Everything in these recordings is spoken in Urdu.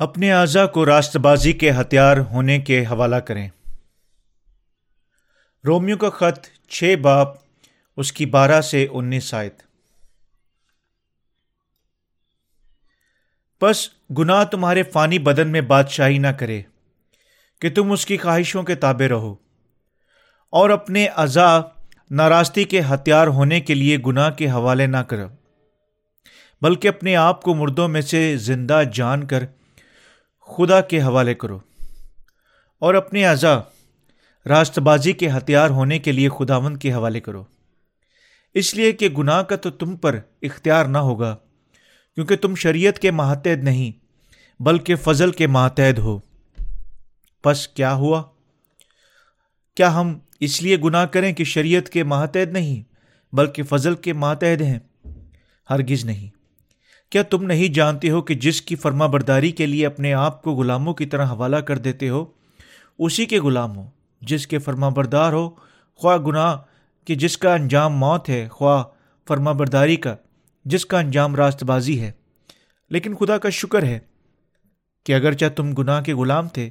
اپنے اعضا کو راست بازی کے ہتھیار ہونے کے حوالہ کریں۔ رومیو کا خط چھ باپ، اس کی بارہ سے انیس آیت۔ بس گناہ تمہارے فانی بدن میں بادشاہی نہ کرے، کہ تم اس کی خواہشوں کے تابع رہو۔ اور اپنے اعضا ناراستی کے ہتھیار ہونے کے لیے گناہ کے حوالے نہ کرو، بلکہ اپنے آپ کو مردوں میں سے زندہ جان کر خدا کے حوالے کرو۔ اور اپنے اعضا راست بازی کے ہتھیار ہونے کے لیے خداون کے حوالے کرو۔ اس لیے کہ گناہ کا تو تم پر اختیار نہ ہوگا، کیونکہ تم شریعت کے ماتحد نہیں، بلکہ فضل کے ماتحد ہو۔ پس کیا ہوا؟ کیا ہم اس لیے گناہ کریں کہ شریعت کے ماتحد نہیں، بلکہ فضل کے ماتحد ہیں؟ ہرگز نہیں۔ کیا تم نہیں جانتے ہو کہ جس کی فرما برداری کے لیے اپنے آپ کو غلاموں کی طرح حوالہ کر دیتے ہو؟ اسی کے غلام ہو، جس کے فرما بردار ہو، خواہ گناہ کہ جس کا انجام موت ہے، خواہ فرما برداری کا، جس کا انجام راست بازی ہے۔ لیکن خدا کا شکر ہے کہ اگرچہ تم گناہ کے غلام تھے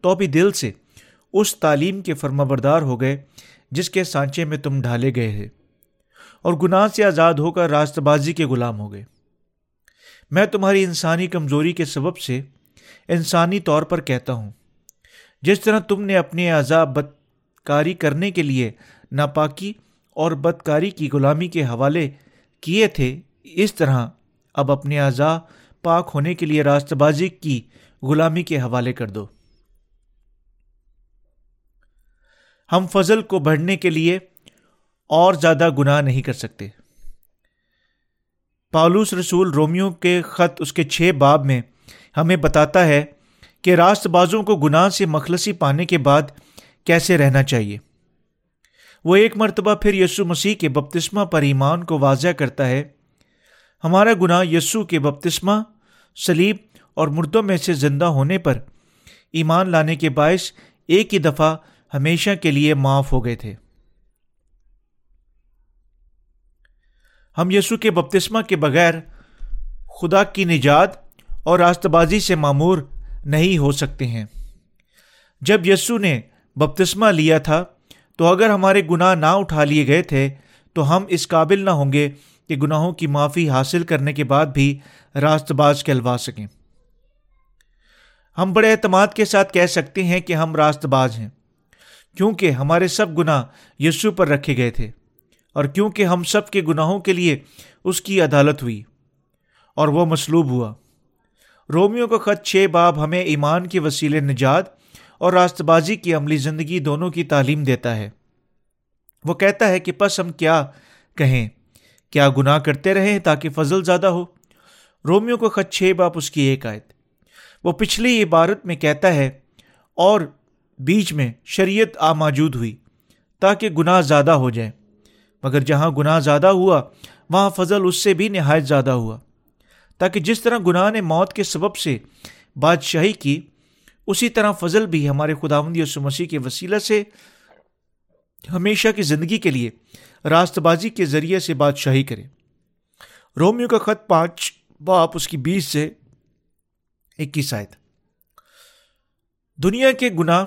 تو بھی دل سے اس تعلیم کے فرما بردار ہو گئے جس کے سانچے میں تم ڈھالے گئے ہیں۔ اور گناہ سے آزاد ہو کر راست بازی کے غلام ہو گئے۔ میں تمہاری انسانی کمزوری کے سبب سے انسانی طور پر کہتا ہوں۔ جس طرح تم نے اپنے اعضا بدکاری کرنے کے لیے ناپاکی اور بدکاری کی غلامی کے حوالے کیے تھے، اس طرح اب اپنے اعضا پاک ہونے کے لیے راست بازی کی غلامی کے حوالے کر دو۔ ہم فضل کو بڑھنے کے لیے اور زیادہ گناہ نہیں کر سکتے۔ پالوس رسول رومیو کے خط اس کے چھ باب میں ہمیں بتاتا ہے کہ راست بازوں کو گناہ سے مخلصی پانے کے بعد کیسے رہنا چاہیے۔ وہ ایک مرتبہ پھر یسو مسیح کے بپتسمہ پر ایمان کو واضح کرتا ہے۔ ہمارا گناہ یسو کے بپتسمہ سلیب اور مردوں میں سے زندہ ہونے پر ایمان لانے کے باعث ایک ہی دفعہ ہمیشہ کے لیے معاف ہو گئے تھے۔ ہم یسو کے بپتسمہ کے بغیر خدا کی نجات اور راست بازی سے معمور نہیں ہو سکتے ہیں۔ جب یسو نے بپتسمہ لیا تھا، تو اگر ہمارے گناہ نہ اٹھا لیے گئے تھے، تو ہم اس قابل نہ ہوں گے کہ گناہوں کی معافی حاصل کرنے کے بعد بھی راست باز کہلوا سکیں۔ ہم بڑے اعتماد کے ساتھ کہہ سکتے ہیں کہ ہم راست باز ہیں، کیونکہ ہمارے سب گناہ یسو پر رکھے گئے تھے۔ اور کیونکہ ہم سب کے گناہوں کے لیے اس کی عدالت ہوئی اور وہ مصلوب ہوا۔ رومیو کا خط چھ باب ہمیں ایمان کے وسیلے نجات اور راست بازی کی عملی زندگی دونوں کی تعلیم دیتا ہے۔ وہ کہتا ہے کہ پس ہم کیا کہیں، کیا گناہ کرتے رہیں تاکہ فضل زیادہ ہو؟ رومیو کو خط چھ باپ اس کی ایک آیت۔ وہ پچھلی عبارت میں کہتا ہے، اور بیچ میں شریعت آ موجود ہوئی تاکہ گناہ زیادہ ہو جائے مگر جہاں گناہ زیادہ ہوا، وہاں فضل اس سے بھی نہایت زیادہ ہوا۔ تاکہ جس طرح گناہ نے موت کے سبب سے بادشاہی کی، اسی طرح فضل بھی ہمارے خداوندی یسو مسیح کے وسیلہ سے ہمیشہ کی زندگی کے لیے راست بازی کے ذریعے سے بادشاہی کرے۔ رومیو کا خط پانچ، باپ اس کی بیس سے اکیس آیت۔ دنیا کے گناہ،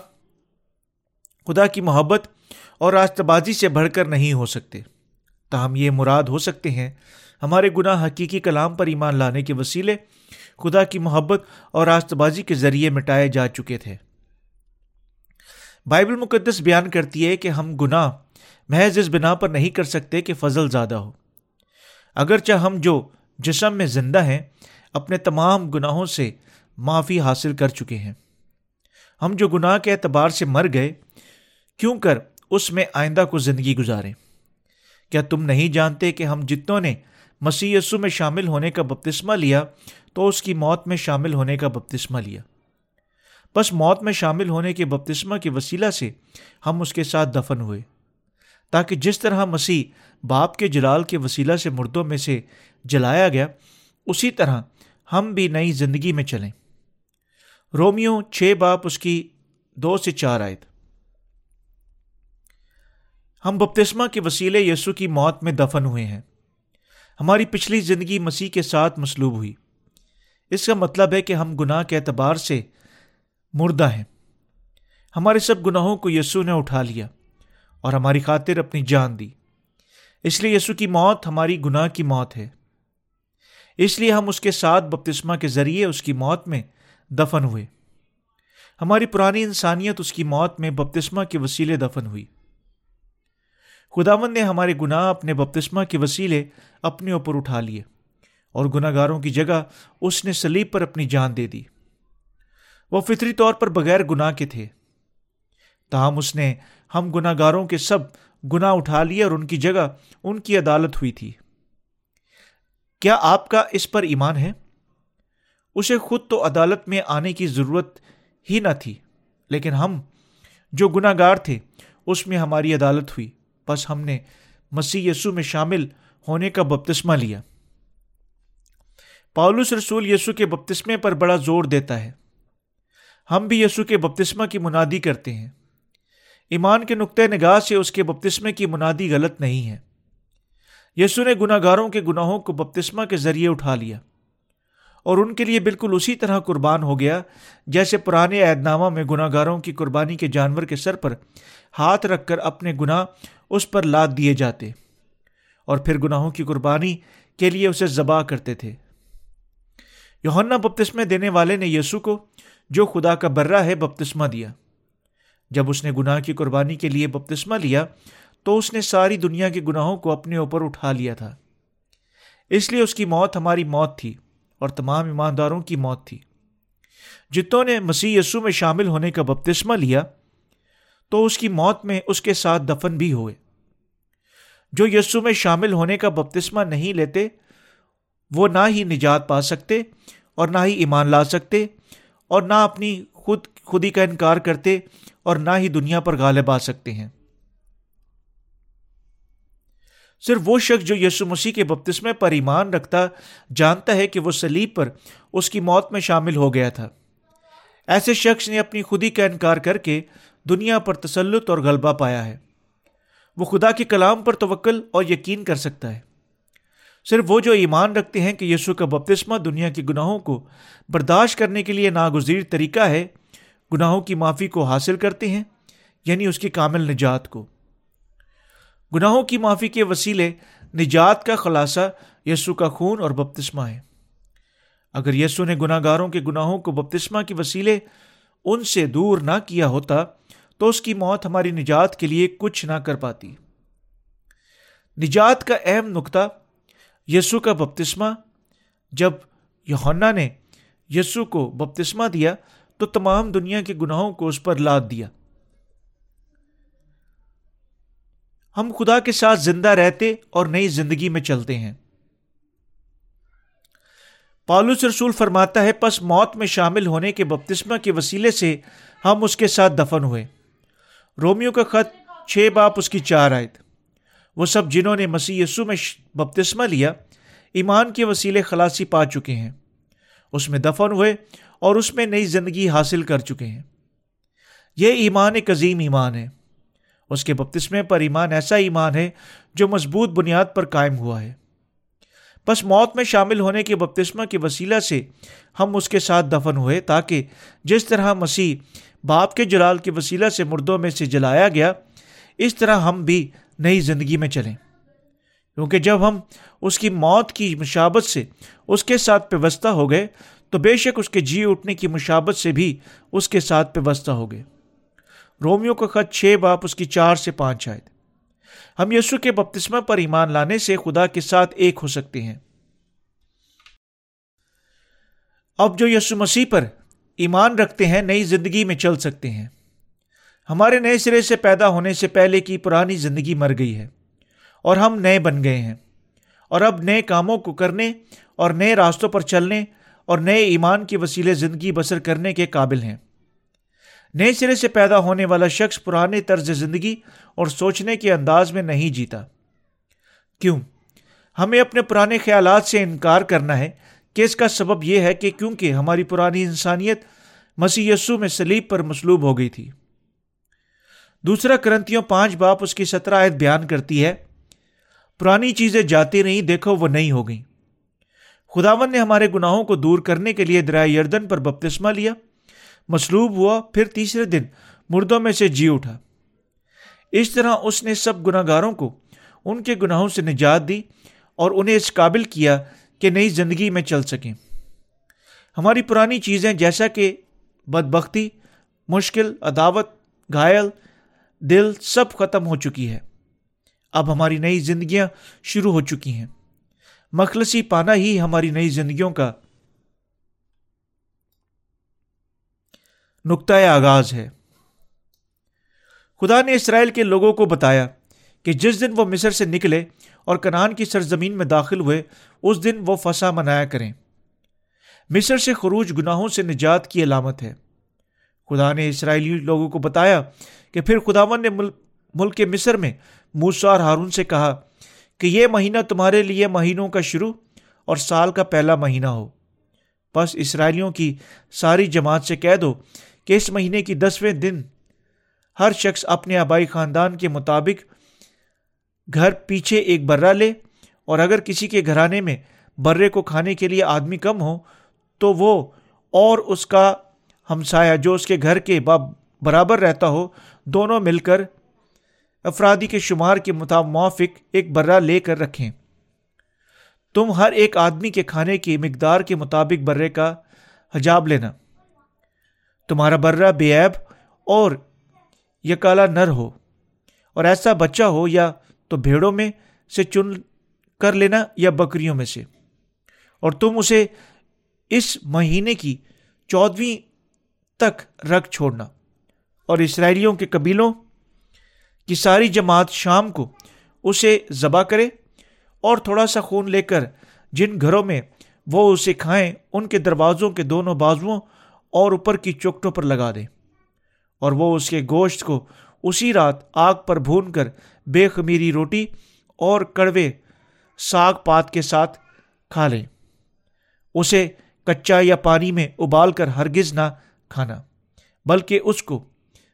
خدا کی محبت اور راست بازی سے بڑھ کر نہیں ہو سکتے۔ تاہم یہ مراد ہو سکتے ہیں، ہمارے گناہ حقیقی کلام پر ایمان لانے کے وسیلے خدا کی محبت اور راست بازی کے ذریعے مٹائے جا چکے تھے۔ بائبل مقدس بیان کرتی ہے کہ ہم گناہ محض اس بنا پر نہیں کر سکتے کہ فضل زیادہ ہو۔ اگرچہ ہم جو جسم میں زندہ ہیں، اپنے تمام گناہوں سے معافی حاصل کر چکے ہیں۔ ہم جو گناہ کے اعتبار سے مر گئے، کیوں کر اس میں آئندہ کو زندگی گزاریں۔ کیا تم نہیں جانتے کہ ہم جتنوں نے مسیح یسو میں شامل ہونے کا بپتسمہ لیا، تو اس کی موت میں شامل ہونے کا بپتسمہ لیا۔ بس موت میں شامل ہونے کے بپتسمہ کے وسیلہ سے ہم اس کے ساتھ دفن ہوئے۔ تاکہ جس طرح مسیح باپ کے جلال کے وسیلہ سے مردوں میں سے جلایا گیا، اسی طرح ہم بھی نئی زندگی میں چلیں۔ رومیو چھ باپ اس کی دو سے چار آئے ہم بپتسمہ کے وسیلے یسو کی موت میں دفن ہوئے ہیں۔ ہماری پچھلی زندگی مسیح کے ساتھ مصلوب ہوئی۔ اس کا مطلب ہے کہ ہم گناہ کے اعتبار سے مردہ ہیں۔ ہمارے سب گناہوں کو یسو نے اٹھا لیا اور ہماری خاطر اپنی جان دی۔ اس لیے یسو کی موت ہماری گناہ کی موت ہے۔ اس لیے ہم اس کے ساتھ بپتسمہ کے ذریعے اس کی موت میں دفن ہوئے۔ ہماری پرانی انسانیت اس کی موت میں بپتسمہ کے وسیلے دفن ہوئی۔ خداون نے ہمارے گناہ اپنے بپتسمہ کے وسیلے اپنے اوپر اٹھا لیے اور گناہ گاروں کی جگہ اس نے سلیب پر اپنی جان دے دی۔ وہ فطری طور پر بغیر گناہ کے تھے۔ تاہم اس نے ہم گناہ گاروں کے سب گناہ اٹھا لیے اور ان کی جگہ ان کی عدالت ہوئی تھی۔ کیا آپ کا اس پر ایمان ہے؟ اسے خود تو عدالت میں آنے کی ضرورت ہی نہ تھی، لیکن ہم جو گناہ گار تھے، اس میں ہماری عدالت ہوئی۔ بس ہم نے مسیح یسو میں شامل ہونے کا بپتسمہ لیا۔ پاولس رسول یسو کے بپتسمے پر بڑا زور دیتا ہے۔ ہم بھی یسو کے بپتسمہ کی منادی کرتے ہیں۔ ایمان کے نقطۂ نگاہ سے اس کے بپتسمے کی منادی غلط نہیں ہے۔ یسو نے گناہ گاروں کے گناہوں کو بپتسمہ کے ذریعے اٹھا لیا۔ اور ان کے لیے بالکل اسی طرح قربان ہو گیا، جیسے پرانے عہد نامہ میں گناہ گاروں کی قربانی کے جانور کے سر پر ہاتھ رکھ کر اپنے گناہ اس پر لاد دیے جاتے اور پھر گناہوں کی قربانی کے لیے اسے ذبح کرتے تھے۔ یوہنا بپتسمے دینے والے نے یسو کو، جو خدا کا برہ ہے، بپتسمہ دیا۔ جب اس نے گناہ کی قربانی کے لیے بپتسمہ لیا، تو اس نے ساری دنیا کے گناہوں کو اپنے اوپر اٹھا لیا تھا۔ اس لیے اس کی موت ہماری موت تھی۔ اور تمام ایمانداروں کی موت تھی۔ جتوں نے مسیح یسو میں شامل ہونے کا بپتسمہ لیا، تو اس کی موت میں اس کے ساتھ دفن بھی ہوئے۔ جو یسو میں شامل ہونے کا بپتسمہ نہیں لیتے، وہ نہ ہی نجات پا سکتے اور نہ ہی ایمان لا سکتے اور نہ اپنی خود، خودی کا انکار کرتے اور نہ ہی دنیا پر غالب آ سکتے ہیں۔ صرف وہ شخص جو یسو مسیح کے بپتسمے پر ایمان رکھتا جانتا ہے کہ وہ سلیب پر اس کی موت میں شامل ہو گیا تھا۔ ایسے شخص نے اپنی خودی کا انکار کر کے دنیا پر تسلط اور غلبہ پایا ہے۔ وہ خدا کے کلام پر توکل اور یقین کر سکتا ہے۔ صرف وہ جو ایمان رکھتے ہیں کہ یسو کا بپتسمہ دنیا کے گناہوں کو برداشت کرنے کے لیے ناگزیر طریقہ ہے، گناہوں کی معافی کو حاصل کرتے ہیں یعنی اس کی کامل نجات کو۔ گناہوں کی معافی کے وسیلے نجات کا خلاصہ یسو کا خون اور بپتسمہ ہے۔ اگر یسو نے گناہ گاروں کے گناہوں کو بپتسمہ کے وسیلے ان سے دور نہ کیا ہوتا، تو اس کی موت ہماری نجات کے لیے کچھ نہ کر پاتی۔ نجات کا اہم نقطہ یسو کا بپتسمہ۔ جب یونا نے یسو کو بپتسمہ دیا، تو تمام دنیا کے گناہوں کو اس پر لاد دیا۔ ہم خدا کے ساتھ زندہ رہتے اور نئی زندگی میں چلتے ہیں۔ پالوس رسول فرماتا ہے، پس موت میں شامل ہونے کے بپتسمہ کے وسیلے سے ہم اس کے ساتھ دفن ہوئے۔ رومیو کا خط چھ باپ اس کی چار آئے وہ سب جنہوں نے مسیح یسو میں بپتسمہ لیا، ایمان کے وسیلے خلاصی پا چکے ہیں۔ اس میں دفن ہوئے اور اس میں نئی زندگی حاصل کر چکے ہیں۔ یہ ایمان ایک عظیم ایمان ہے۔ اس کے بپتسمے پر ایمان ایسا ایمان ہے جو مضبوط بنیاد پر قائم ہوا ہے۔ بس موت میں شامل ہونے کے بپتسمہ کے وسیلہ سے ہم اس کے ساتھ دفن ہوئے تاکہ جس طرح مسیح باپ کے جلال کے وسیلہ سے مردوں میں سے جلایا گیا، اس طرح ہم بھی نئی زندگی میں چلیں۔ کیونکہ جب ہم اس کی موت کی مشابت سے اس کے ساتھ پیوستہ ہو گئے، تو بے شک اس کے جی اٹھنے کی مشابت سے بھی اس کے ساتھ پیوستہ ہو گئے۔ رومیو کا خط چھ باپ اس کی چار سے پانچ آئے ہم یسو کے بپتسمہ پر ایمان لانے سے خدا کے ساتھ ایک ہو سکتے ہیں۔ اب جو یسو مسیح پر ایمان رکھتے ہیں، نئی زندگی میں چل سکتے ہیں۔ ہمارے نئے سرے سے پیدا ہونے سے پہلے کی پرانی زندگی مر گئی ہے اور ہم نئے بن گئے ہیں۔ اور اب نئے کاموں کو کرنے اور نئے راستوں پر چلنے اور نئے ایمان کے وسیلے زندگی بسر کرنے کے قابل ہیں۔ نئے سرے سے پیدا ہونے والا شخص پرانے طرز زندگی اور سوچنے کے انداز میں نہیں جیتا۔ کیوں؟ ہمیں اپنے پرانے خیالات سے انکار کرنا ہے کہ اس کا سبب یہ ہے کہ کیونکہ ہماری پرانی انسانیت مسیح یسو میں سلیب پر مصلوب ہو گئی تھی۔ دوسرا کرنتیوں پانچ باپ اس کی سترہ عید بیان کرتی ہے، پرانی چیزیں جاتی نہیں دیکھو وہ نہیں ہو گئیں۔ خداون نے ہمارے گناہوں کو دور کرنے کے لیے درائے یردن پر بپتسمہ لیا۔ مصلوب ہوا، پھر تیسرے دن مردوں میں سے جی اٹھا۔ اس طرح اس نے سب گناہ گاروں کو ان کے گناہوں سے نجات دی اور انہیں اس قابل کیا کہ نئی زندگی میں چل سکیں۔ ہماری پرانی چیزیں جیسا کہ بدبختی، مشکل، عداوت، گھائل، دل، سب ختم ہو چکی ہے۔ اب ہماری نئی زندگیاں شروع ہو چکی ہیں۔ مخلصی پانا ہی ہماری نئی زندگیوں کا نقطۂ آغاز ہے۔ خدا نے اسرائیل کے لوگوں کو بتایا کہ جس دن وہ مصر سے نکلے اور کنان کی سرزمین میں داخل ہوئے، اس دن وہ فسا منایا کریں۔ مصر سے خروج گناہوں سے نجات کی علامت ہے۔ خدا نے اسرائیلی لوگوں کو بتایا کہ پھر خداون نے ملک مصر میں موسا اور ہارون سے کہا کہ یہ مہینہ تمہارے لیے مہینوں کا شروع اور سال کا پہلا مہینہ ہو۔ بس اسرائیلیوں کی ساری جماعت سے کہہ دو کہ اس مہینے کی دسویں دن ہر شخص اپنے آبائی خاندان کے مطابق گھر پیچھے ایک برا لے اور اگر کسی کے گھرانے میں برے کو کھانے کے لیے آدمی کم ہو تو وہ اور اس کا ہمسایا جو اس کے گھر کے برابر رہتا ہو، دونوں مل کر افرادی کے شمار کے مطابق موافق ایک برا لے کر رکھیں۔ تم ہر ایک آدمی کے کھانے کی مقدار کے مطابق برے کا حجاب لینا۔ تمہارا برا بے عیب اور کالا نر ہو اور ایسا بچہ ہو یا تو بھیڑوں میں سے چن کر لینا یا بکریوں میں سے۔ اور تم اسے اس مہینے کی چودویں تک رکھ چھوڑنا۔ اور اسرائیلیوں کے قبیلوں کی ساری جماعت شام کو اسے ذبح کرے اور تھوڑا سا خون لے کر جن گھروں میں وہ اسے کھائیں، ان کے دروازوں کے دونوں بازوؤں اور اوپر کی چوکٹوں پر لگا دیں۔ اور وہ اس کے گوشت کو اسی رات آگ پر بھون کر بے خمیری روٹی اور کڑوے ساگ پات کے ساتھ کھا لیں۔ اسے کچا یا پانی میں ابال کر ہرگز نہ کھانا، بلکہ اس کو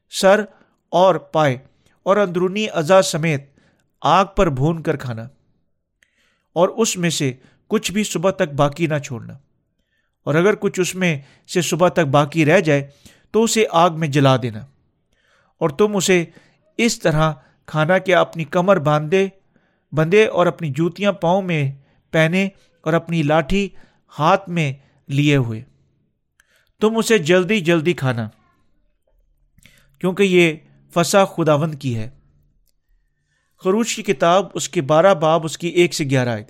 سر اور پائے اور اندرونی اعضا سمیت آگ پر بھون کر کھانا۔ اور اس میں سے کچھ بھی صبح تک باقی نہ چھوڑنا۔ اور اگر کچھ اس میں سے صبح تک باقی رہ جائے تو اسے آگ میں جلا دینا۔ اور تم اسے اس طرح کھانا کہ اپنی کمر باندھے بندے اور اپنی جوتیاں پاؤں میں پہنے اور اپنی لاٹھی ہاتھ میں لیے ہوئے۔ تم اسے جلدی جلدی کھانا، کیونکہ یہ فسا خداوند کی ہے۔ خروش کی کتاب اس کے بارہ باب اس کی ایک سے گیارہ آئے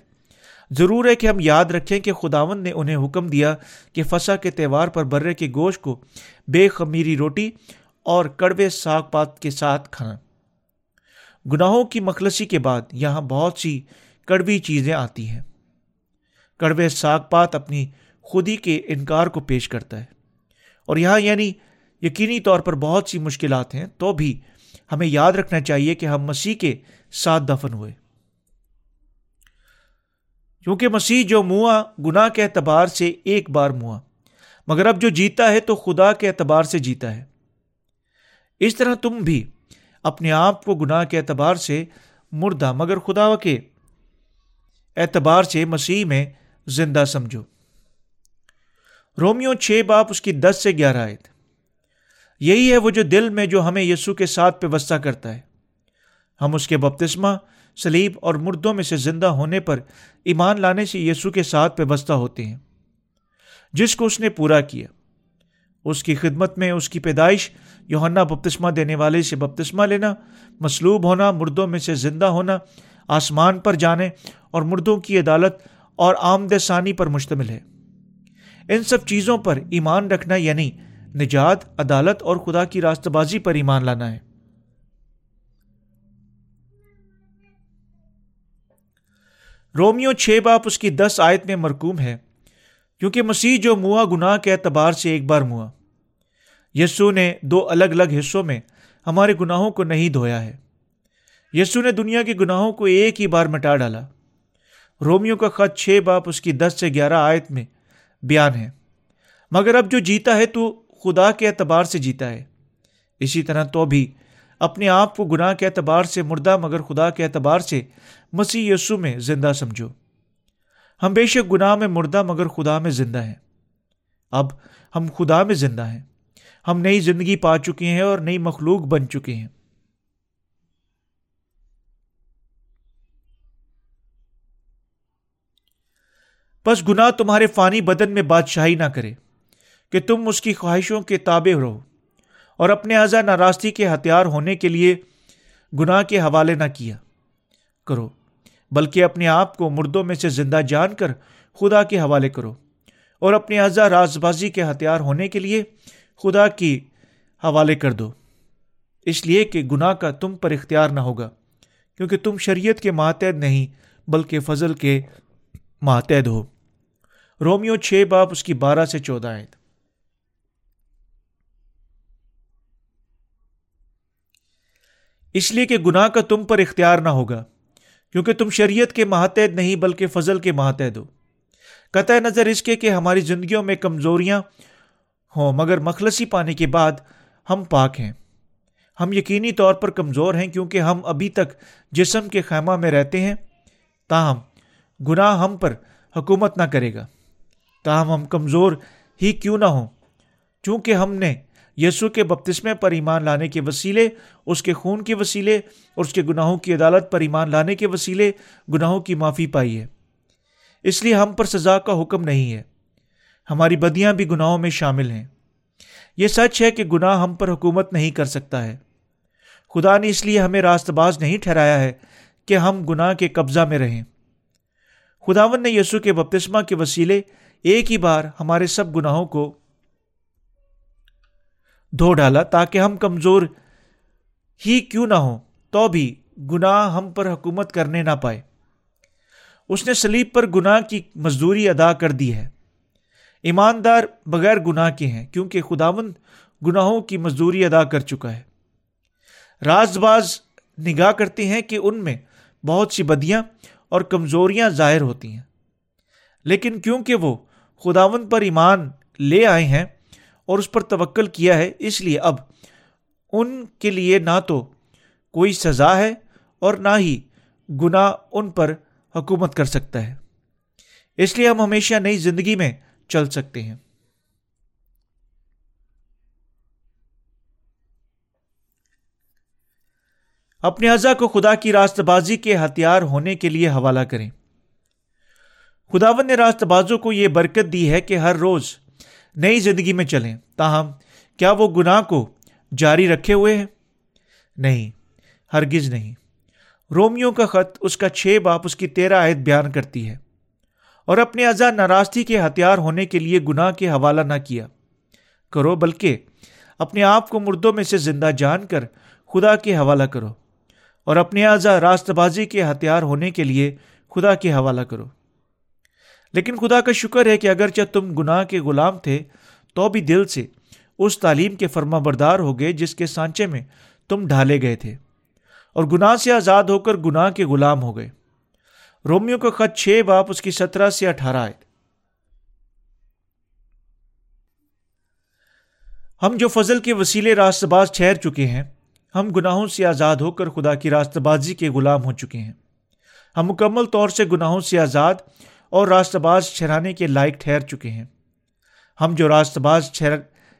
ضرور ہے کہ ہم یاد رکھیں کہ خداون نے انہیں حکم دیا کہ فسا کے تہوار پر برے کے گوشت کو بے خمیری روٹی اور کڑوے ساگ پات کے ساتھ کھانا۔ گناہوں کی مخلصی کے بعد یہاں بہت سی کڑوی چیزیں آتی ہیں۔ کڑوے ساگ پات اپنی خودی کے انکار کو پیش کرتا ہے۔ اور یہاں یعنی یقینی طور پر بہت سی مشکلات ہیں، تو بھی ہمیں یاد رکھنا چاہیے کہ ہم مسیح کے ساتھ دفن ہوئے۔ کیونکہ مسیح جو موا گناہ کے اعتبار سے ایک بار موا مگر اب جو جیتا ہے تو خدا کے اعتبار سے جیتا ہے۔ اس طرح تم بھی اپنے آپ کو گناہ کے اعتبار سے مردہ، مگر خدا کے اعتبار سے مسیح میں زندہ سمجھو۔ رومیو چھ باپ اس کی دس سے گیارہ آئے تھے یہی ہے وہ جو دل میں جو ہمیں یسو کے ساتھ پیوستہ کرتا ہے۔ ہم اس کے بپتسمہ سلیب اور مردوں میں سے زندہ ہونے پر ایمان لانے سے یسو کے ساتھ پیوستہ ہوتے ہیں۔ جس کو اس نے پورا کیا، اس کی خدمت میں اس کی پیدائش یوہنا بپتسمہ دینے والے سے بپتسمہ لینا، مصلوب ہونا، مردوں میں سے زندہ ہونا، آسمان پر جانے اور مردوں کی عدالت اور آمد ثانی پر مشتمل ہے۔ ان سب چیزوں پر ایمان رکھنا یعنی نجات، عدالت اور خدا کی راست بازی پر ایمان لانا ہے۔ رومیو چھ باپ اس کی دس آیت میں مرکوم ہے، کیونکہ مسیح جو موا گناہ کے اعتبار سے ایک بار موا یسو نے دو الگ الگ حصوں میں ہمارے گناہوں کو نہیں دھویا ہے۔ یسو نے دنیا کے گناہوں کو ایک ہی بار مٹا ڈالا۔ رومیو کا خط چھ باپ اس کی دس سے گیارہ آیت میں بیان ہے۔ مگر اب جو جیتا ہے تو خدا کے اعتبار سے جیتا ہے۔ اسی طرح تو بھی اپنے آپ کو گناہ کے اعتبار سے مردہ مگر خدا کے اعتبار سے مسیح یسو میں زندہ سمجھو۔ ہم بے شک گناہ میں مردہ مگر خدا میں زندہ ہیں۔ اب ہم خدا میں زندہ ہیں۔ ہم نئی زندگی پا چکے ہیں اور نئی مخلوق بن چکے ہیں۔ بس گناہ تمہارے فانی بدن میں بادشاہی نہ کرے کہ تم اس کی خواہشوں کے تابع رہو اور اپنے اعضا ناراستی کے ہتھیار ہونے کے لیے گناہ کے حوالے نہ کیا۔ کرو۔ بلکہ اپنے آپ کو مردوں میں سے زندہ جان کر خدا کے حوالے کرو اور اپنے اعضا راز بازی کے ہتھیار ہونے کے لیے خدا کی حوالے کر دو۔ اس لیے کہ گناہ کا تم پر اختیار نہ ہوگا، کیونکہ تم شریعت کے ماتحد نہیں، بلکہ فضل کے ماتحد ہو۔ رومیو چھ باپ اس کی بارہ سے چودہ آئے اس لیے کہ گناہ کا تم پر اختیار نہ ہوگا۔ کیونکہ تم شریعت کے ماتحد نہیں بلکہ فضل کے ماتحد ہو۔ قطع نظر اس کے کہ ہماری زندگیوں میں کمزوریاں ہوں، مگر مخلصی پانے کے بعد ہم پاک ہیں۔ ہم یقینی طور پر کمزور ہیں کیونکہ ہم ابھی تک جسم کے خیمہ میں رہتے ہیں۔ تاہم، گناہ ہم پر حکومت نہ کرے گا۔ تاہم، ہم کمزور ہی کیوں نہ ہوں؟ چونکہ ہم نے یسو کے بپتسمے پر ایمان لانے کے وسیلے، اس کے خون کے وسیلے، اور اس کے گناہوں کی عدالت پر ایمان لانے کے وسیلے گناہوں کی معافی پائی ہے۔ اس لیے ہم پر سزا کا حکم نہیں ہے۔ ہماری بدیاں بھی گناہوں میں شامل ہیں۔ یہ سچ ہے کہ گناہ ہم پر حکومت نہیں کر سکتا ہے۔ خدا نے اس لیے ہمیں راست باز نہیں ٹھہرایا ہے کہ ہم گناہ کے قبضہ میں رہیں۔ خداون نے یسو کے بپتسمہ کے وسیلے ایک ہی بار ہمارے سب گناہوں کو دھو ڈالا تاکہ ہم کمزور ہی کیوں نہ ہوں۔ تو بھی گناہ ہم پر حکومت کرنے نہ پائے۔ اس نے سلیب پر گناہ کی مزدوری ادا کر دی ہے۔ ایماندار بغیر گناہ کے ہیں، کیونکہ خداون گناہوں کی مزدوری ادا کر چکا ہے۔ راز باز نگاہ کرتے ہیں کہ ان میں بہت سی بدیاں اور کمزوریاں ظاہر ہوتی ہیں۔ لیکن کیونکہ وہ خداون پر ایمان لے آئے ہیں اور اس پر توکل کیا ہے، اس لیے اب ان کے لیے نہ تو کوئی سزا ہے اور نہ ہی گناہ ان پر حکومت کر سکتا ہے۔ اس لیے ہم ہمیشہ نئی زندگی میں چل سکتے ہیں۔ اپنے اعضا کو خدا کی راست بازی کے ہتھیار ہونے کے لیے حوالہ کریں۔ خداون نے راست بازوں کو یہ برکت دی ہے کہ ہر روز نئی زندگی میں چلیں۔ تاہم، کیا وہ گناہ کو جاری رکھے ہوئے ہیں؟ نہیں، ہرگز نہیں۔ رومیو کا خط اس کا چھ باپ اس کی تیرہ عائد بیان کرتی ہے۔ اور اپنے ازا ناراستی کے ہتھیار ہونے کے لیے گناہ کے حوالہ نہ کیا۔ کرو، بلکہ اپنے آپ کو مردوں میں سے زندہ جان کر خدا کے حوالہ کرو۔ اور اپنے اعضا راست بازی کے ہتھیار ہونے کے لیے خدا کے حوالہ کرو۔ لیکن خدا کا شکر ہے کہ اگرچہ تم گناہ کے غلام تھے، تو بھی دل سے اس تعلیم کے فرما بردار ہو گئے جس کے سانچے میں تم ڈھالے گئے تھے اور گناہ سے آزاد ہو کر گناہ کے غلام ہو گئے۔ رومیو کا خط چھ، باپ اس کی سترہ سے اٹھارہ آئے ہم جو فضل کے وسیلے راست باز ٹھہر چکے ہیں، ہم گناہوں سے آزاد ہو کر خدا کی راست بازی کے غلام ہو چکے ہیں۔ ہم مکمل طور سے گناہوں سے آزاد اور راست باز ٹھہرانے کے لائق ٹھہر چکے ہیں۔ ہم جو راست باز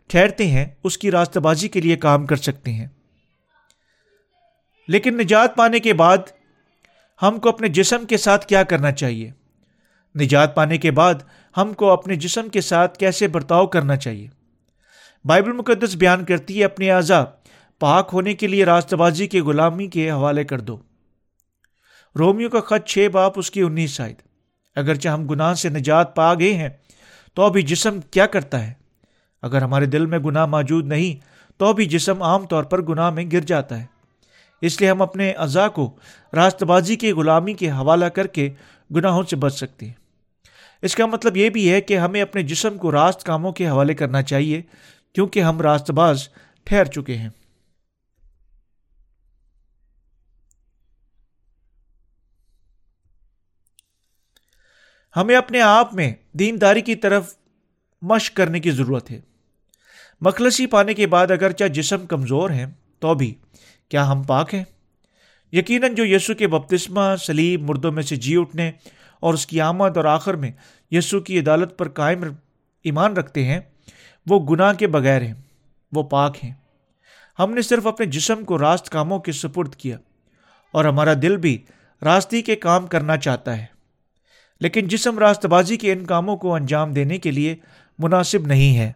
ٹھہرتے ہیں، اس کی راست بازی کے لیے کام کر سکتے ہیں۔ لیکن نجات پانے کے بعد ہم کو اپنے جسم کے ساتھ کیا کرنا چاہیے؟ نجات پانے کے بعد ہم کو اپنے جسم کے ساتھ کیسے برتاؤ کرنا چاہیے؟ بائبل مقدس بیان کرتی ہے اپنے اعضا پاک ہونے کے لیے راست بازی کے غلامی کے حوالے کر دو۔ رومیو کا خط چھ باپ اس کی انیس شاید اگرچہ ہم گناہ سے نجات پا گئے ہیں، تو ابھی جسم کیا کرتا ہے؟ اگر ہمارے دل میں گناہ موجود نہیں، تو بھی جسم عام طور پر گناہ میں گر جاتا ہے۔ اس لیے ہم اپنے اعضاء کو راست بازی کی غلامی کے حوالہ کر کے گناہوں سے بچ سکتے ہیں۔ اس کا مطلب یہ بھی ہے کہ ہمیں اپنے جسم کو راست کاموں کے حوالے کرنا چاہیے، کیونکہ ہم راست باز ٹھہر چکے ہیں۔ ہمیں اپنے آپ میں دینداری کی طرف مشق کرنے کی ضرورت ہے۔ مخلصی پانے کے بعد اگرچہ جسم کمزور ہیں، تو بھی کیا ہم پاک ہیں؟ یقیناً جو یسو کے بپتسمہ سلیب مردوں میں سے جی اٹھنے اور اس کی آمد اور آخر میں یسو کی عدالت پر قائم ایمان رکھتے ہیں، وہ گناہ کے بغیر ہیں، وہ پاک ہیں۔ ہم نے صرف اپنے جسم کو راست کاموں کے سپرد کیا اور ہمارا دل بھی راستی کے کام کرنا چاہتا ہے۔ لیکن جسم راست بازی کے ان کاموں کو انجام دینے کے لیے مناسب نہیں ہے۔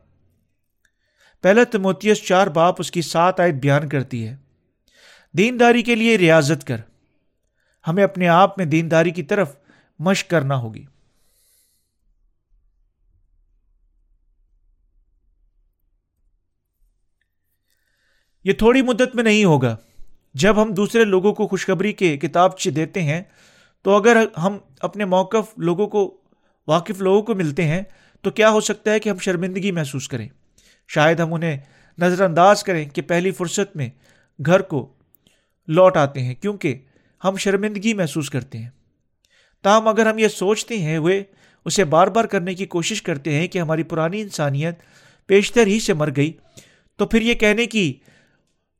پہلا تموتیس چار باپ اس کی سات آیت بیان کرتی ہے۔ دینداری کے لیے ریاضت کر۔ ہمیں اپنے آپ میں دینداری کی طرف مشق کرنا ہوگی۔ یہ تھوڑی مدت میں نہیں ہوگا۔ جب ہم دوسرے لوگوں کو خوشخبری کے کتاب دیتے ہیں تو اگر ہم اپنے موقف لوگوں کو، واقف لوگوں کو ملتے ہیں، تو کیا ہو سکتا ہے کہ ہم شرمندگی محسوس کریں؟ شاید ہم انہیں نظر انداز کریں کہ پہلی فرصت میں گھر کو لوٹ آتے ہیں، کیونکہ ہم شرمندگی محسوس کرتے ہیں۔ تاہم، اگر ہم یہ سوچتے ہیں ہوئے اسے بار بار کرنے کی کوشش کرتے ہیں کہ ہماری پرانی انسانیت پیشتر ہی سے مر گئی، تو پھر یہ کہنے کی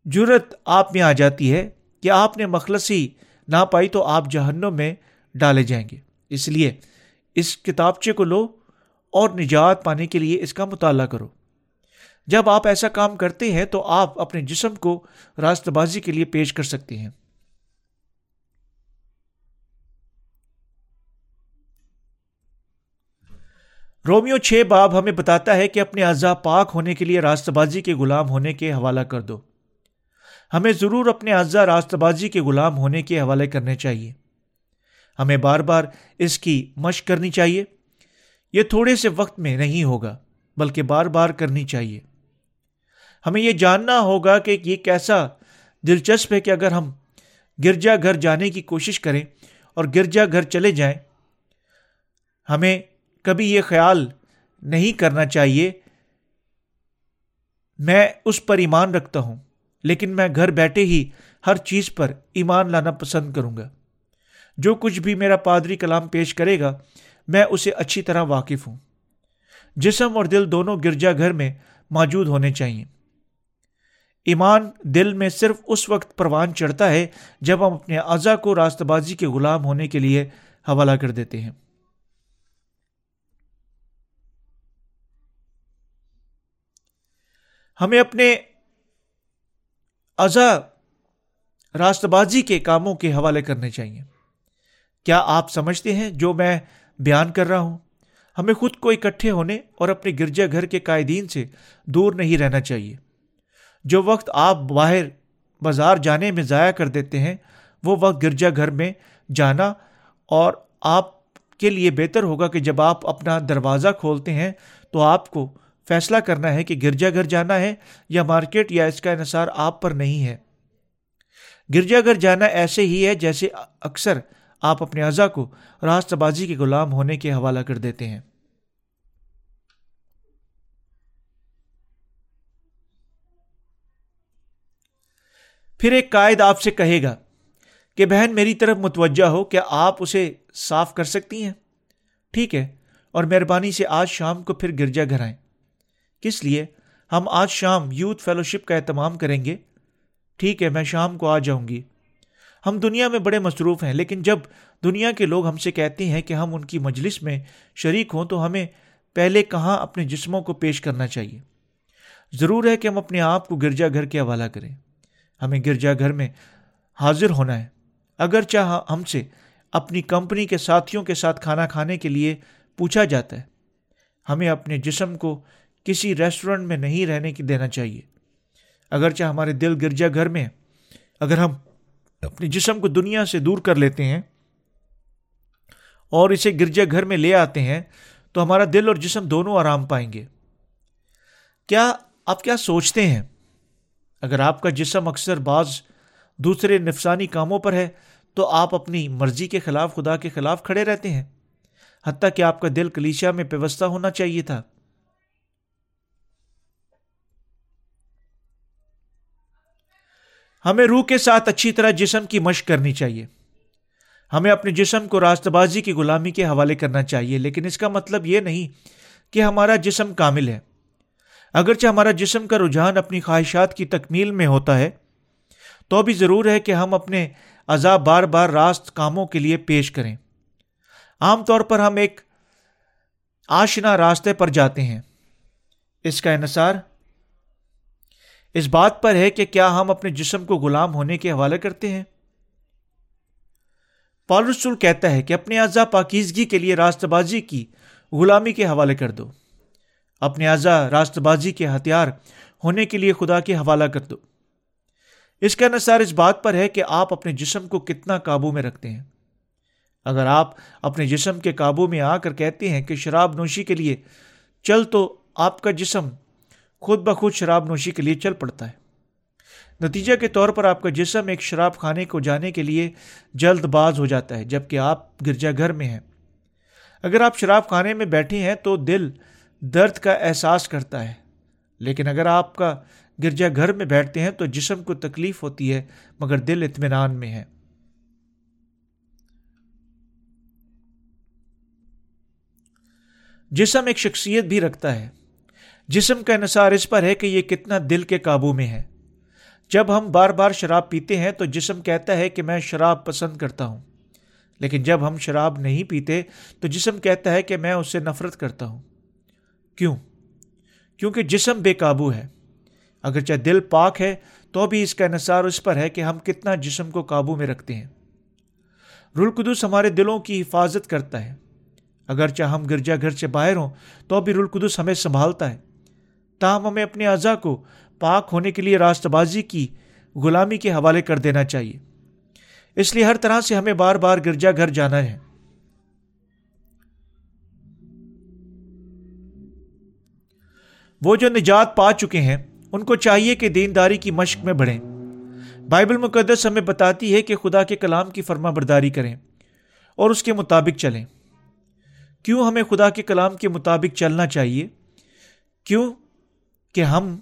جرت آپ میں آ جاتی ہے کہ آپ نے مخلصی نہ پائی تو آپ جہنم میں ڈالے جائیں گے۔ اس لیے اس کتابچے کو لو اور نجات پانے کے لیے اس کا مطالعہ کرو۔ جب آپ ایسا کام کرتے ہیں تو آپ اپنے جسم کو راست بازی کے لیے پیش کر سکتے ہیں۔ رومیو چھ باب ہمیں بتاتا ہے کہ اپنے اعضا پاک ہونے کے لیے راست بازی کے غلام ہونے کے حوالہ کر دو۔ ہمیں ضرور اپنے اعضا راست بازی کے غلام ہونے کے حوالے کرنے چاہیے۔ ہمیں بار بار اس کی مشق کرنی چاہیے۔ یہ تھوڑے سے وقت میں نہیں ہوگا، بلکہ بار بار کرنی چاہیے۔ ہمیں یہ جاننا ہوگا کہ یہ کیسا دلچسپ ہے کہ اگر ہم گرجا گھر جانے کی کوشش کریں اور گرجا گھر چلے جائیں، ہمیں کبھی یہ خیال نہیں کرنا چاہیے۔ میں اس پر ایمان رکھتا ہوں۔ لیکن میں گھر بیٹھے ہی ہر چیز پر ایمان لانا پسند کروں گا۔ جو کچھ بھی میرا پادری کلام پیش کرے گا، میں اسے اچھی طرح واقف ہوں۔ جسم اور دل دونوں گرجا گھر میں موجود ہونے چاہیے۔ ایمان دل میں صرف اس وقت پروان چڑھتا ہے جب ہم اپنے اعضا کو راست بازی کے غلام ہونے کے لیے حوالہ کر دیتے ہیں۔ ہمیں اپنے ازا راست بازی کے کاموں کے حوالے کرنے چاہیے۔ کیا آپ سمجھتے ہیں جو میں بیان کر رہا ہوں؟ ہمیں خود کو اکٹھے ہونے اور اپنے گرجا گھر کے قائدین سے دور نہیں رہنا چاہیے۔ جو وقت آپ باہر بازار جانے میں ضائع کر دیتے ہیں، وہ وقت گرجا گھر میں جانا اور آپ کے لیے بہتر ہوگا کہ جب آپ اپنا دروازہ کھولتے ہیں تو آپ کو فیصلہ کرنا ہے کہ گرجا گھر جانا ہے یا مارکیٹ یا اس کا انحصار آپ پر نہیں ہے۔ گرجا گھر جانا ایسے ہی ہے جیسے اکثر آپ اپنے اعضا کو راست بازی کے غلام ہونے کے حوالہ کر دیتے ہیں۔ پھر ایک قائد آپ سے کہے گا کہ بہن میری طرف متوجہ ہو کیا آپ اسے صاف کر سکتی ہیں؟ ٹھیک ہے، اور مہربانی سے آج شام کو پھر گرجا گھر آئیں۔ کس لیے؟ ہم آج شام یوتھ فیلوشپ کا اہتمام کریں گے۔ ٹھیک ہے، میں شام کو آ جاؤں گی۔ ہم دنیا میں بڑے مصروف ہیں، لیکن جب دنیا کے لوگ ہم سے کہتے ہیں کہ ہم ان کی مجلس میں شریک ہوں، تو ہمیں پہلے کہاں اپنے جسموں کو پیش کرنا چاہیے؟ ضرور ہے کہ ہم اپنے آپ کو گرجا گھر کے حوالہ کریں۔ ہمیں گرجا گھر میں حاضر ہونا ہے۔ اگر چاہ ہاں، ہم سے اپنی کمپنی کے ساتھیوں کے ساتھ کھانا کھانے کے لیے پوچھا جاتا ہے۔ ہمیں اپنے جسم کو کسی ریسٹورینٹ میں نہیں رہنے کی دینا چاہیے۔ اگرچہ ہمارے دل گرجا گھر میں اگر ہم اپنے جسم کو دنیا سے دور کر لیتے ہیں اور اسے گرجا گھر میں لے آتے ہیں، تو ہمارا دل اور جسم دونوں آرام پائیں گے۔ کیا آپ کیا سوچتے ہیں؟ اگر آپ کا جسم اکثر بعض دوسرے نفسانی کاموں پر ہے، تو آپ اپنی مرضی کے خلاف، خدا کے خلاف کھڑے رہتے ہیں۔ حتیٰ کہ آپ کا دل کلیشا میں پیوستہ ہونا چاہیے تھا۔ ہمیں روح کے ساتھ اچھی طرح جسم کی مشق کرنی چاہیے۔ ہمیں اپنے جسم کو راست بازی کی غلامی کے حوالے کرنا چاہیے، لیکن اس کا مطلب یہ نہیں کہ ہمارا جسم کامل ہے۔ اگرچہ ہمارا جسم کا رجحان اپنی خواہشات کی تکمیل میں ہوتا ہے، تو بھی ضرور ہے کہ ہم اپنے عذاب بار بار راست کاموں کے لیے پیش کریں۔ عام طور پر ہم ایک آشنا راستے پر جاتے ہیں۔ اس کا انحصار اس بات پر ہے کہ کیا ہم اپنے جسم کو غلام ہونے کے حوالے کرتے ہیں؟ پالرسول کہتا ہے کہ اپنے اعضا پاکیزگی کے لیے راست بازی کی غلامی کے حوالے کر دو۔ اپنے اعضا راست بازی کے ہتھیار ہونے کے لیے خدا کے حوالہ کر دو۔ اس کا انحصار اس بات پر ہے کہ آپ اپنے جسم کو کتنا قابو میں رکھتے ہیں۔ اگر آپ اپنے جسم کے قابو میں آ کر کہتے ہیں کہ شراب نوشی کے لیے چل تو آپ کا جسم خود بخود شراب نوشی کے لیے چل پڑتا ہے۔ نتیجہ کے طور پر آپ کا جسم ایک شراب خانے کو جانے کے لیے جلد باز ہو جاتا ہے جبکہ آپ گرجا گھر میں ہیں۔ اگر آپ شراب خانے میں بیٹھے ہیں تو دل درد کا احساس کرتا ہے۔ لیکن اگر آپ کا گرجا گھر میں بیٹھتے ہیں تو جسم کو تکلیف ہوتی ہے، مگر دل اطمینان میں ہے۔ جسم ایک شخصیت بھی رکھتا ہے۔ جسم کا انحصار اس پر ہے کہ یہ کتنا دل کے قابو میں ہے۔ جب ہم بار بار شراب پیتے ہیں تو جسم کہتا ہے کہ میں شراب پسند کرتا ہوں۔ لیکن جب ہم شراب نہیں پیتے تو جسم کہتا ہے کہ میں اس سے نفرت کرتا ہوں۔ کیوں؟ کیونکہ جسم بے قابو ہے۔ اگرچہ دل پاک ہے تو بھی اس کا انحصار اس پر ہے کہ ہم کتنا جسم کو قابو میں رکھتے ہیں۔ رلقدس ہمارے دلوں کی حفاظت کرتا ہے۔ اگرچہ ہم گرجا گھر سے باہر ہوں تو بھی رلقدس ہمیں سنبھالتا ہے۔ تاہم ہمیں اپنے اعضا کو پاک ہونے کے لیے راست بازی کی غلامی کے حوالے کر دینا چاہیے۔ اس لیے ہر طرح سے ہمیں بار بار گرجا گھر جانا ہے۔ وہ جو نجات پا چکے ہیں، ان کو چاہیے کہ دینداری کی مشق میں بڑھیں۔ بائبل مقدس ہمیں بتاتی ہے کہ خدا کے کلام کی فرما برداری کریں اور اس کے مطابق چلیں۔ کیوں ہمیں خدا کے کلام کے مطابق چلنا چاہیے؟ کیوں کہ ہم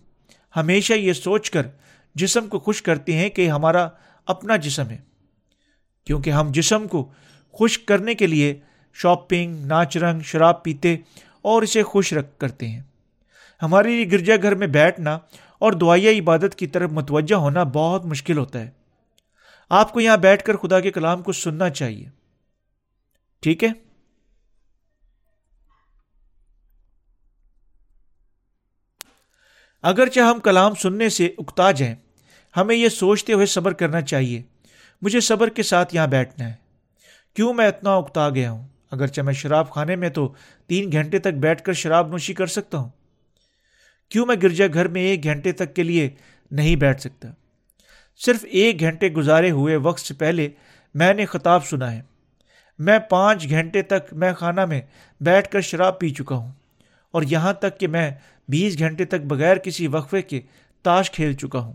ہمیشہ یہ سوچ کر جسم کو خوش کرتے ہیں کہ ہمارا اپنا جسم ہے۔ کیونکہ ہم جسم کو خوش کرنے کے لیے شاپنگ، ناچ رنگ، شراب پیتے اور اسے خوش رکھ کرتے ہیں۔ ہمارے لیے گرجا گھر میں بیٹھنا اور دعائیا عبادت کی طرف متوجہ ہونا بہت مشکل ہوتا ہے۔ آپ کو یہاں بیٹھ کر خدا کے کلام کو سننا چاہیے۔ ٹھیک ہے؟ اگرچہ ہم کلام سننے سے اکتا جائیں ہمیں یہ سوچتے ہوئے صبر کرنا چاہیے۔ مجھے صبر کے ساتھ یہاں بیٹھنا ہے۔ کیوں میں اتنا اکتا گیا ہوں؟ اگرچہ میں شراب خانے میں تو تین گھنٹے تک بیٹھ کر شراب نوشی کر سکتا ہوں۔ کیوں میں گرجا گھر میں ایک گھنٹے تک کے لیے نہیں بیٹھ سکتا؟ صرف ایک گھنٹے گزارے ہوئے وقت سے پہلے میں نے خطاب سنا ہے۔ میں پانچ گھنٹے تک میں خانہ میں بیٹھ کر شراب پی چکا ہوں اور یہاں تک کہ میں بیس گھنٹے تک بغیر کسی وقفے کے تاش کھیل چکا ہوں۔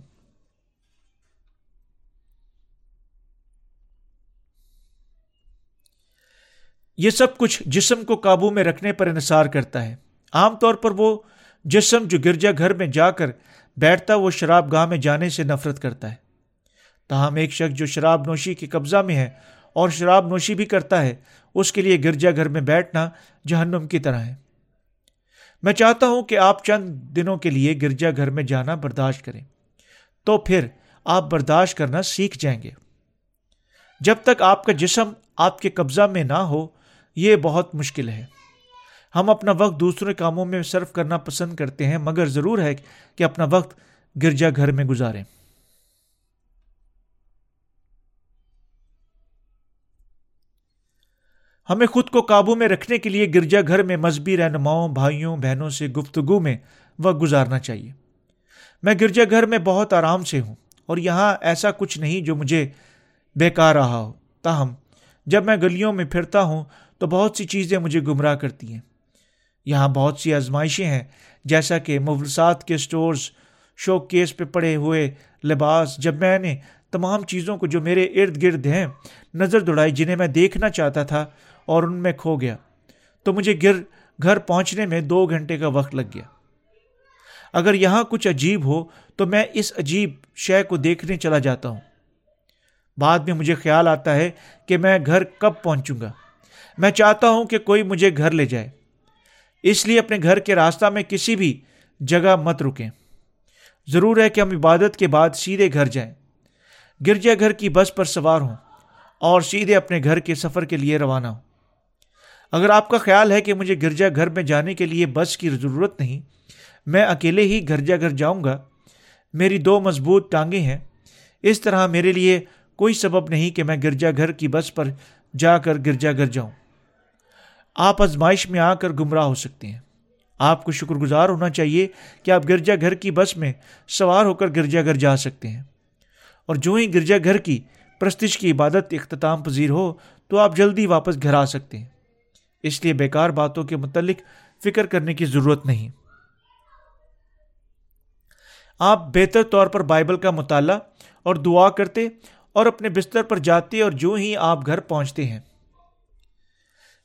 یہ سب کچھ جسم کو قابو میں رکھنے پر انحصار کرتا ہے۔ عام طور پر وہ جسم جو گرجا گھر میں جا کر بیٹھتا، وہ شراب گاہ میں جانے سے نفرت کرتا ہے۔ تاہم، ایک شخص جو شراب نوشی کے قبضہ میں ہے اور شراب نوشی بھی کرتا ہے، اس کے لیے گرجا گھر میں بیٹھنا جہنم کی طرح ہے۔ میں چاہتا ہوں کہ آپ چند دنوں کے لیے گرجا گھر میں جانا برداشت کریں۔ تو پھر آپ برداشت کرنا سیکھ جائیں گے۔ جب تک آپ کا جسم آپ کے قبضہ میں نہ ہو، یہ بہت مشکل ہے۔ ہم اپنا وقت دوسرے کاموں میں صرف کرنا پسند کرتے ہیں، مگر ضرور ہے کہ اپنا وقت گرجا گھر میں گزاریں۔ ہمیں خود کو قابو میں رکھنے کے لیے گرجا گھر میں مذہبی رہنماؤں، بھائیوں، بہنوں سے گفتگو میں وقت گزارنا چاہیے۔ میں گرجا گھر میں بہت آرام سے ہوں اور یہاں ایسا کچھ نہیں جو مجھے بیکار رہا ہو۔ تاہم، جب میں گلیوں میں پھرتا ہوں تو بہت سی چیزیں مجھے گمراہ کرتی ہیں۔ یہاں بہت سی آزمائشیں ہیں، جیسا کہ مولسات کے اسٹورز شو کیس پہ پڑے ہوئے لباس۔ جب میں نے تمام چیزوں کو جو میرے ارد گرد ہیں نظر دوڑائی، جنہیں میں دیکھنا چاہتا تھا اور ان میں کھو گیا۔ تو مجھے گر، گھر پہنچنے میں دو گھنٹے کا وقت لگ گیا۔ اگر یہاں کچھ عجیب ہو تو میں اس عجیب شے کو دیکھنے چلا جاتا ہوں۔ بعد میں مجھے خیال آتا ہے کہ میں گھر کب پہنچوں گا۔ میں چاہتا ہوں کہ کوئی مجھے گھر لے جائے۔ اس لیے اپنے گھر کے راستہ میں کسی بھی جگہ مت رکیں۔ ضرور ہے کہ ہم عبادت کے بعد سیدھے گھر جائیں۔ گرجا گھر کی بس پر سوار ہوں اور سیدھے اپنے گھر کے سفر کے لیے روانہ ہوں۔ اگر آپ کا خیال ہے کہ مجھے گرجا گھر میں جانے کے لیے بس کی ضرورت نہیں، میں اکیلے ہی گرجا گھر جاؤں گا۔ میری دو مضبوط ٹانگیں ہیں۔ اس طرح میرے لیے کوئی سبب نہیں کہ میں گرجا گھر کی بس پر جا کر گرجا گھر جاؤں۔ آپ آزمائش میں آ کر گمراہ ہو سکتے ہیں۔ آپ کو شکر گزار ہونا چاہیے کہ آپ گرجا گھر کی بس میں سوار ہو کر گرجا گھر جا سکتے ہیں۔ اور جو ہی گرجا گھر کی پرستش کی عبادت اختتام پذیر ہو، تو آپ جلدی واپس گھر آ سکتے ہیں۔ اس لیے بیکار باتوں کے متعلق فکر کرنے کی ضرورت نہیں۔ آپ بہتر طور پر بائبل کا مطالعہ اور دعا کرتے اور اپنے بستر پر جاتے اور جو ہی آپ گھر پہنچتے ہیں۔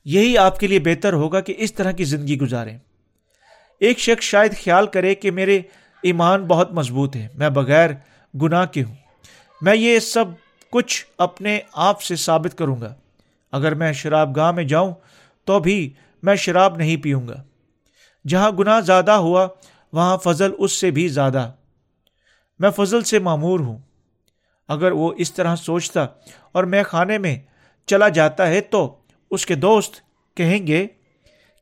یہی آپ کے لیے بہتر ہوگا کہ اس طرح کی زندگی گزاریں۔ ایک شخص شاید خیال کرے کہ میرے ایمان بہت مضبوط ہے، میں بغیر گناہ کے ہوں۔ میں یہ سب کچھ اپنے آپ سے ثابت کروں گا۔ اگر میں شراب گاہ میں جاؤں تو بھی میں شراب نہیں پیوں گا۔ جہاں گناہ زیادہ ہوا، وہاں فضل اس سے بھی زیادہ۔ میں فضل سے معمور ہوں۔ اگر وہ اس طرح سوچتا اور میں کھانے میں چلا جاتا ہے تو اس کے دوست کہیں گے،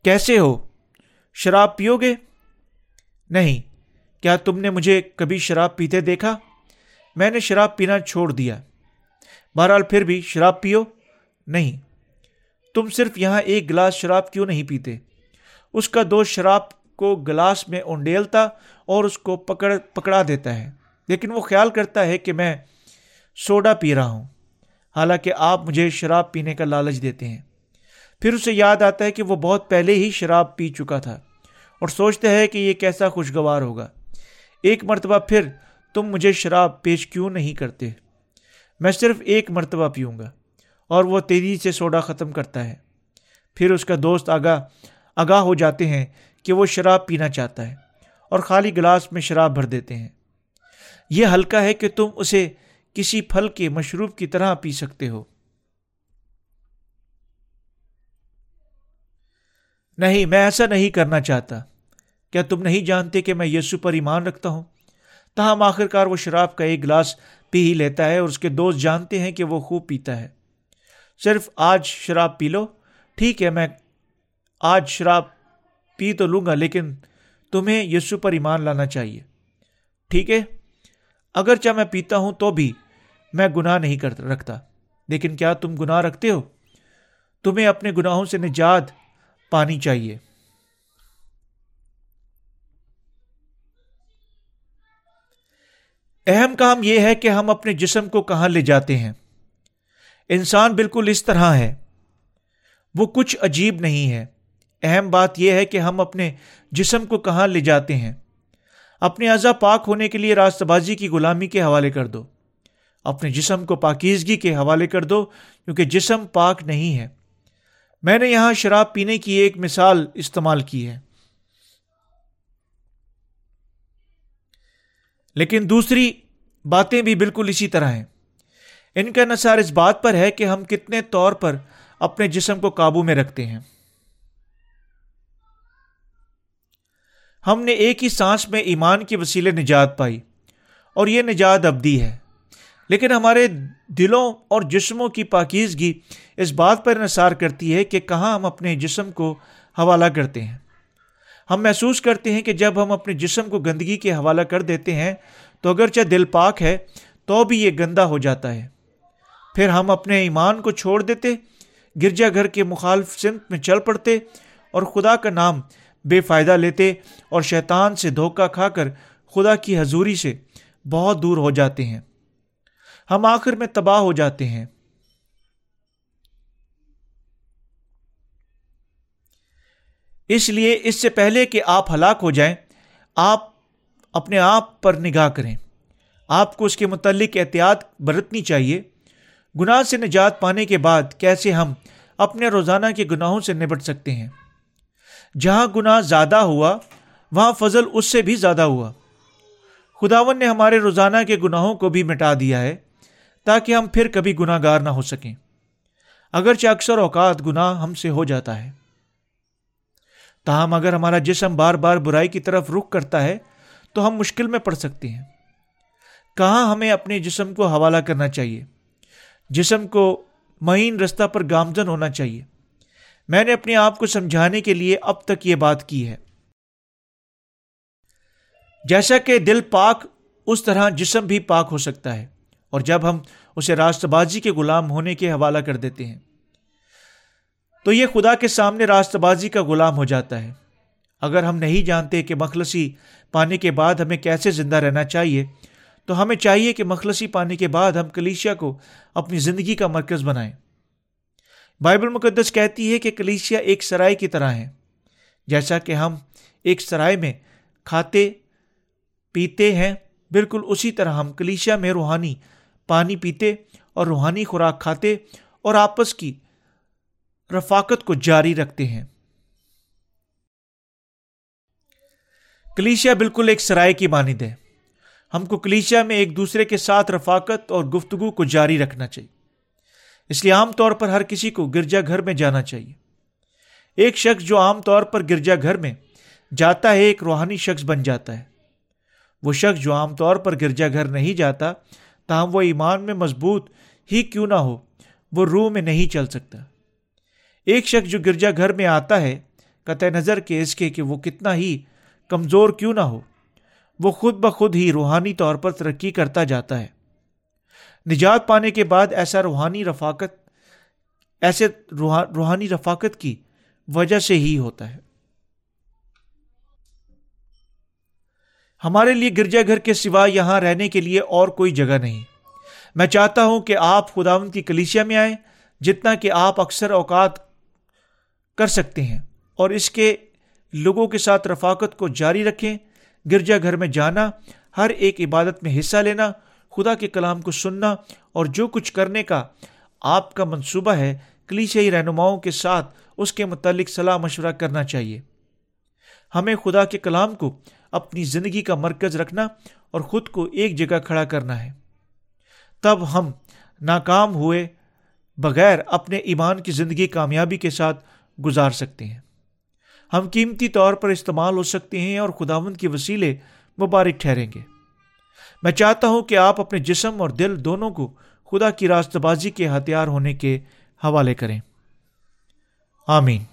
کیسے ہو؟ شراب پیو گے؟ نہیں، کیا تم نے مجھے کبھی شراب پیتے دیکھا؟ میں نے شراب پینا چھوڑ دیا۔ بہرحال پھر بھی شراب پیو؟ نہیں تم صرف یہاں ایک گلاس شراب کیوں نہیں پیتے؟ اس کا دوست شراب کو گلاس میں اونڈیلتا اور اس کو پکڑ پکڑا دیتا ہے۔ لیکن وہ خیال کرتا ہے کہ میں سوڈا پی رہا ہوں۔ حالانکہ آپ مجھے شراب پینے کا لالچ دیتے ہیں۔ پھر اسے یاد آتا ہے کہ وہ بہت پہلے ہی شراب پی چکا تھا اور سوچتا ہے کہ یہ کیسا خوشگوار ہوگا۔ ایک مرتبہ پھر تم مجھے شراب پیش کیوں نہیں کرتے؟ میں صرف ایک مرتبہ پیوں گا۔ اور وہ تیزی سے سوڈا ختم کرتا ہے۔ پھر اس کا دوست آگاہ آگاہ ہو جاتے ہیں کہ وہ شراب پینا چاہتا ہے اور خالی گلاس میں شراب بھر دیتے ہیں۔ یہ ہلکا ہے کہ تم اسے کسی پھل کے مشروب کی طرح پی سکتے ہو۔ نہیں، میں ایسا نہیں کرنا چاہتا۔ کیا تم نہیں جانتے کہ میں یسو پر ایمان رکھتا ہوں؟ تاہم آخر کار وہ شراب کا ایک گلاس پی ہی لیتا ہے اور اس کے دوست جانتے ہیں کہ وہ خوب پیتا ہے۔ صرف آج شراب پی لو۔ ٹھیک ہے، میں آج شراب پی تو لوں گا، لیکن تمہیں یسو پر ایمان لانا چاہیے۔ ٹھیک ہے، اگرچہ میں پیتا ہوں تو بھی میں گناہ نہیں کر رکھتا۔ لیکن کیا تم گناہ رکھتے ہو؟ تمہیں اپنے گناہوں سے نجات پانی چاہیے۔ اہم کام یہ ہے کہ ہم اپنے جسم کو کہاں لے جاتے ہیں۔ انسان بالکل اس طرح ہے۔ وہ کچھ عجیب نہیں ہے۔ اہم بات یہ ہے کہ ہم اپنے جسم کو کہاں لے جاتے ہیں۔ اپنے اعضا پاک ہونے کے لیے راست بازی کی غلامی کے حوالے کر دو۔ اپنے جسم کو پاکیزگی کے حوالے کر دو، کیونکہ جسم پاک نہیں ہے۔ میں نے یہاں شراب پینے کی ایک مثال استعمال کی ہے۔ لیکن دوسری باتیں بھی بالکل اسی طرح ہیں۔ ان کا نثار اس بات پر ہے کہ ہم کتنے طور پر اپنے جسم کو قابو میں رکھتے ہیں۔ ہم نے ایک ہی سانس میں ایمان کی وسیلے نجات پائی اور یہ نجات ابدی ہے۔ لیکن ہمارے دلوں اور جسموں کی پاکیزگی اس بات پر انحصار کرتی ہے کہ کہاں ہم اپنے جسم کو حوالہ کرتے ہیں۔ ہم محسوس کرتے ہیں کہ جب ہم اپنے جسم کو گندگی کے حوالہ کر دیتے ہیں تو اگرچہ دل پاک ہے، تو بھی یہ گندا ہو جاتا ہے۔ پھر ہم اپنے ایمان کو چھوڑ دیتے، گرجا گھر کے مخالف سمت میں چل پڑتے اور خدا کا نام بے فائدہ لیتے اور شیطان سے دھوکہ کھا کر خدا کی حضوری سے بہت دور ہو جاتے ہیں۔ ہم آخر میں تباہ ہو جاتے ہیں۔ اس لیے اس سے پہلے کہ آپ ہلاک ہو جائیں، آپ اپنے آپ پر نگاہ کریں۔ آپ کو اس کے متعلق احتیاط برتنی چاہیے۔ گناہ سے نجات پانے کے بعد کیسے ہم اپنے روزانہ کے گناہوں سے نبٹ سکتے ہیں؟ جہاں گناہ زیادہ ہوا، وہاں فضل اس سے بھی زیادہ ہوا۔ خداون نے ہمارے روزانہ کے گناہوں کو بھی مٹا دیا ہے تاکہ ہم پھر کبھی گناہ گار نہ ہو سکیں۔ اگرچہ اکثر اوقات گناہ ہم سے ہو جاتا ہے۔ تاہم اگر ہمارا جسم بار بار برائی کی طرف رخ کرتا ہے، تو ہم مشکل میں پڑ سکتے ہیں۔ کہاں ہمیں اپنے جسم کو حوالہ کرنا چاہیے؟ جسم کو معین رستہ پر گامزن ہونا چاہیے۔ میں نے اپنے آپ کو سمجھانے کے لیے اب تک یہ بات کی ہے۔ جیسا کہ دل پاک، اس طرح جسم بھی پاک ہو سکتا ہے۔ اور جب ہم اسے راست بازی کے غلام ہونے کے حوالہ کر دیتے ہیں، تو یہ خدا کے سامنے راست بازی کا غلام ہو جاتا ہے۔ اگر ہم نہیں جانتے کہ مخلصی پانے کے بعد ہمیں کیسے زندہ رہنا چاہیے تو ہمیں چاہیے کہ مخلصی پانے کے بعد ہم کلیشیا کو اپنی زندگی کا مرکز بنائیں۔ بائبل مقدس کہتی ہے کہ کلیشیا ایک سرائے کی طرح ہے، جیسا کہ ہم ایک سرائے میں کھاتے، پیتے ہیں، بالکل اسی طرح ہم کلیشیا میں روحانی پانی پیتے اور روحانی خوراک کھاتے اور آپس کی رفاقت کو جاری رکھتے ہیں۔ کلیشیا بالکل ایک سرائے کی مانند ہے۔ ہم کو کلیشیا میں ایک دوسرے کے ساتھ رفاقت اور گفتگو کو جاری رکھنا چاہیے۔ اس لیے عام طور پر ہر کسی کو گرجا گھر میں جانا چاہیے۔ ایک شخص جو عام طور پر گرجا گھر میں جاتا ہے، ایک روحانی شخص بن جاتا ہے۔ وہ شخص جو عام طور پر گرجا گھر نہیں جاتا، تاہم وہ ایمان میں مضبوط ہی کیوں نہ ہو، وہ روح میں نہیں چل سکتا۔ ایک شخص جو گرجا گھر میں آتا ہے، قطع نظر کے اس کے کہ وہ کتنا ہی کمزور کیوں نہ ہو۔ وہ خود بخود ہی روحانی طور پر ترقی کرتا جاتا ہے۔ نجات پانے کے بعد ایسا روحانی رفاقت، ایسے روحانی رفاقت کی وجہ سے ہی ہوتا ہے۔ ہمارے لیے گرجا گھر کے سوا یہاں رہنے کے لیے اور کوئی جگہ نہیں۔ میں چاہتا ہوں کہ آپ خداون کی کلیسیا میں آئیں، جتنا کہ آپ اکثر اوقات کر سکتے ہیں اور اس کے لوگوں کے ساتھ رفاقت کو جاری رکھیں۔ گرجا گھر میں جانا، ہر ایک عبادت میں حصہ لینا، خدا کے کلام کو سننا اور جو کچھ کرنے کا آپ کا منصوبہ ہے کلیشی رہنماؤں کے ساتھ اس کے متعلق صلاح مشورہ کرنا چاہیے۔ ہمیں خدا کے کلام کو اپنی زندگی کا مرکز رکھنا اور خود کو ایک جگہ کھڑا کرنا ہے۔ تب ہم ناکام ہوئے بغیر اپنے ایمان کی زندگی کامیابی کے ساتھ گزار سکتے ہیں۔ ہم قیمتی طور پر استعمال ہو سکتے ہیں اور خداون کے وسیلے مبارک ٹھہریں گے۔ میں چاہتا ہوں کہ آپ اپنے جسم اور دل دونوں کو خدا کی راست بازی کے ہتھیار ہونے کے حوالے کریں۔ آمین۔